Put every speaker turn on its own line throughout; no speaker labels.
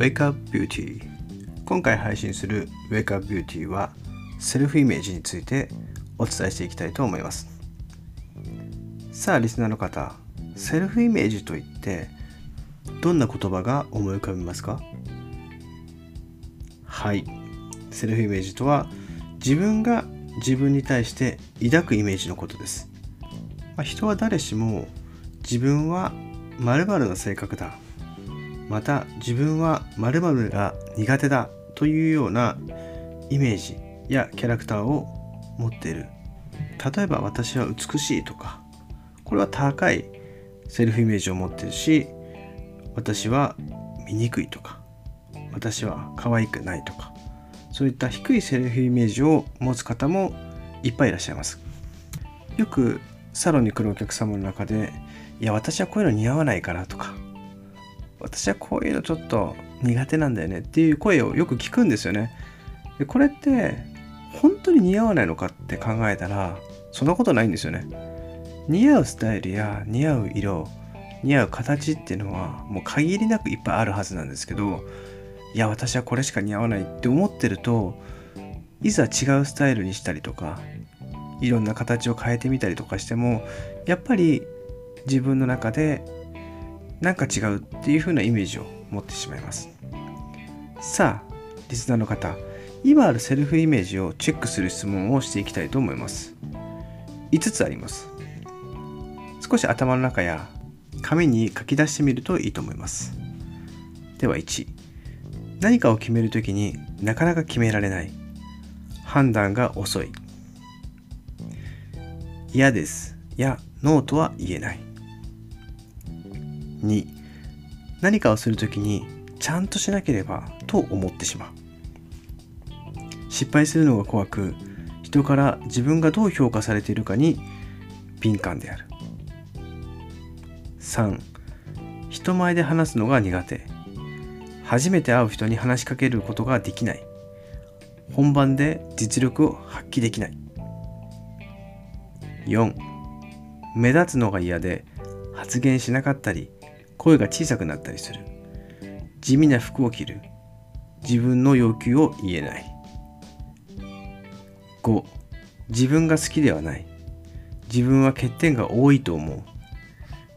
Wake Up Beauty 今回配信する Wake Up Beauty はセルフイメージについてお伝えしていきたいと思います。さあリスナーの方セルフイメージといってどんな言葉が思い浮かびますか？はい。セルフイメージとは自分が自分に対して抱くイメージのことです、まあ、人は誰しも自分は〇〇な性格だ。また自分は〇〇が苦手だというようなイメージやキャラクターを持っている。例えば私は美しいとかこれは高いセルフイメージを持ってるし私は醜いとか私は可愛くないとかそういった低いセルフイメージを持つ方もいっぱいいらっしゃいます。よくサロンに来るお客様の中でいや私はこういうの似合わないからとか私はこういうのちょっと苦手なんだよねっていう声をよく聞くんですよね。でこれって本当に似合わないのかって考えたらそんなことないんですよね。似合うスタイルや似合う色似合う形っていうのはもう限りなくいっぱいあるはずなんですけどいや私はこれしか似合わないって思ってるといざ違うスタイルにしたりとかいろんな形を変えてみたりとかしてもやっぱり自分の中でなんか違うっていう風なイメージを持ってしまいます。さあリスナーの方今あるセルフイメージをチェックする質問をしていきたいと思います。5つあります。少し頭の中や紙に書き出してみるといいと思います。では1何かを決めるときになかなか決められない。判断が遅い。嫌です。やノーとは言えない。2何かをするときにちゃんとしなければと思ってしまう。失敗するのが怖く人から自分がどう評価されているかに敏感である。3人前で話すのが苦手。初めて会う人に話しかけることができない。本番で実力を発揮できない。4目立つのが嫌で発言しなかったり声が小さくなったりする。地味な服を着る。自分の要求を言えない。5自分が好きではない。自分は欠点が多いと思う。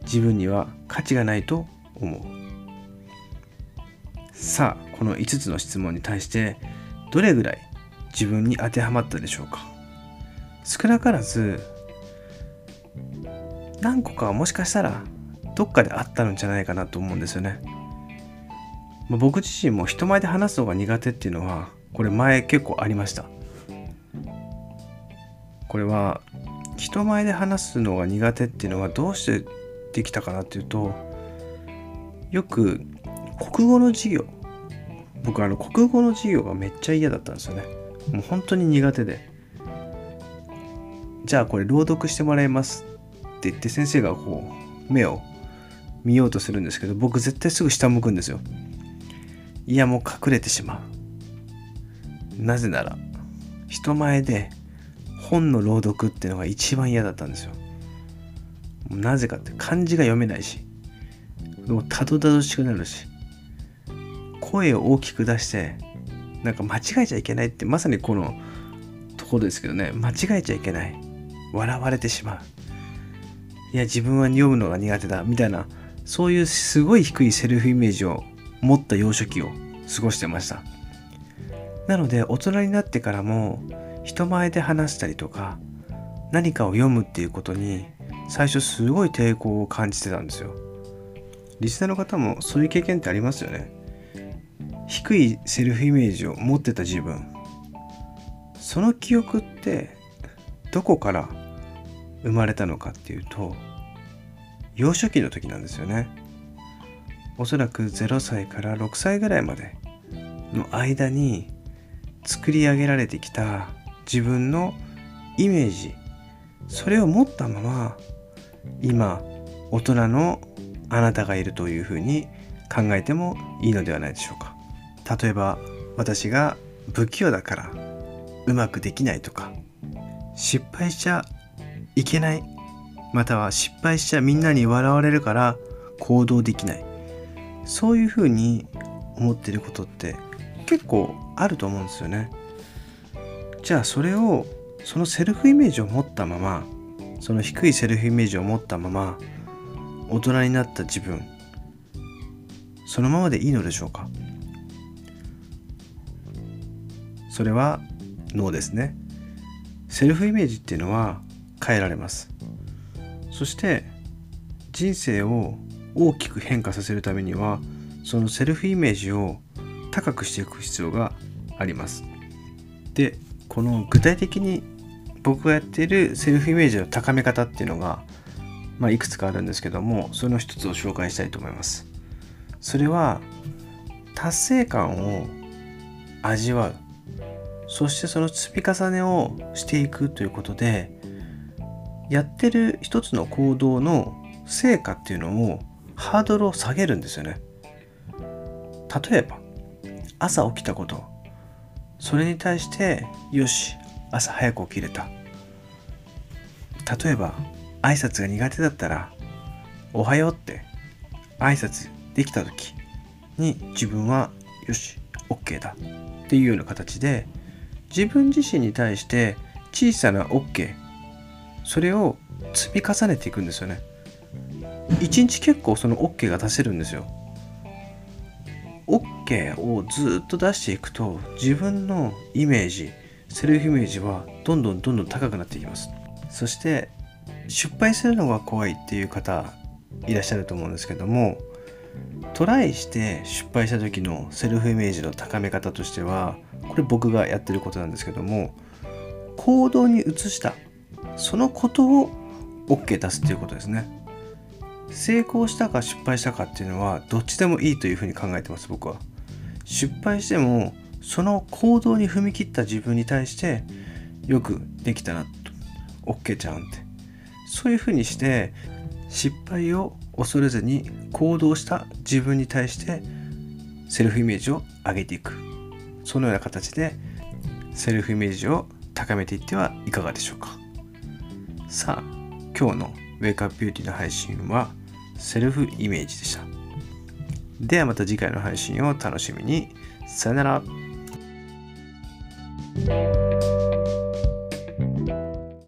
自分には価値がないと思う。さあこの5つの質問に対してどれぐらい自分に当てはまったでしょうか？少なからず何個かもしかしたらどっかであったんじゃないかなと思うんですよね。まあ、僕自身も人前で話すのが苦手っていうのはこれ前結構ありました。これは人前で話すのが苦手っていうのはどうしてできたかなっていうとよく国語の授業僕あの国語の授業がめっちゃ嫌だったんですよねもう本当に苦手でじゃあこれ朗読してもらいますって言って先生がこう目を見ようとするんですけど僕絶対すぐ下向くんですよ。いやもう隠れてしまう。なぜなら人前で本の朗読っていうのが一番嫌だったんですよ。なぜかって漢字が読めないしもうたどたどしくなるし声を大きく出してなんか間違えちゃいけないってまさにこのところですけどね間違えちゃいけない。笑われてしまう。いや自分は読むのが苦手だみたいなそういうすごい低いセルフイメージを持った幼少期を過ごしてました。なので大人になってからも人前で話したりとか何かを読むっていうことに最初すごい抵抗を感じてたんですよ。リスナーの方もそういう経験ってありますよね。低いセルフイメージを持ってた自分。その記憶ってどこから生まれたのかっていうと幼少期の時なんですよね。おそらく0歳から6歳ぐらいまでの間に作り上げられてきた自分のイメージ。それを持ったまま今大人のあなたがいるというふうに考えてもいいのではないでしょうか。例えば私が不器用だからうまくできないとか失敗しちゃいけないまたは失敗しちゃみんなに笑われるから行動できない。そういうふうに思ってることって結構あると思うんですよね。じゃあそれをそのセルフイメージを持ったままその低いセルフイメージを持ったまま大人になった自分そのままでいいのでしょうか？それはノーですね。セルフイメージっていうのは変えられます。そして人生を大きく変化させるためにはそのセルフイメージを高くしていく必要があります。でこの具体的に僕がやっているセルフイメージの高め方っていうのが、まあ、いくつかあるんですけどもその一つを紹介したいと思います。それは達成感を味わう。そしてその積み重ねをしていくということでやってる一つの行動の成果っていうのをハードルを下げるんですよね。例えば朝起きたこと。それに対してよし朝早く起きれた。例えば挨拶が苦手だったらおはようって挨拶できた時に自分はよし OK だ。っていうような形で自分自身に対して小さな OK それを積み重ねていくんですよね。一日結構その OK が出せるんですよ。OK をずっと出していくと自分のイメージセルフイメージはどんどんどんどん高くなっていきます。そして失敗するのが怖いっていう方いらっしゃると思うんですけどもトライして失敗した時のセルフイメージの高め方としてはこれ僕がやってることなんですけども行動に移したそのことを OK 出すっていうことですね。成功したか失敗したかっていうのはどっちでもいいというふうに考えてます僕は。失敗してもその行動に踏み切った自分に対してよくできたなと。OK ちゃうんってそういうふうにして失敗を恐れずに行動した自分に対してセルフイメージを上げていく。そのような形でセルフイメージを高めていってはいかがでしょうか。さあ今日のウェイクアップビューティーの配信はセルフイメージでした。ではまた次回の配信を楽しみに。さよなら。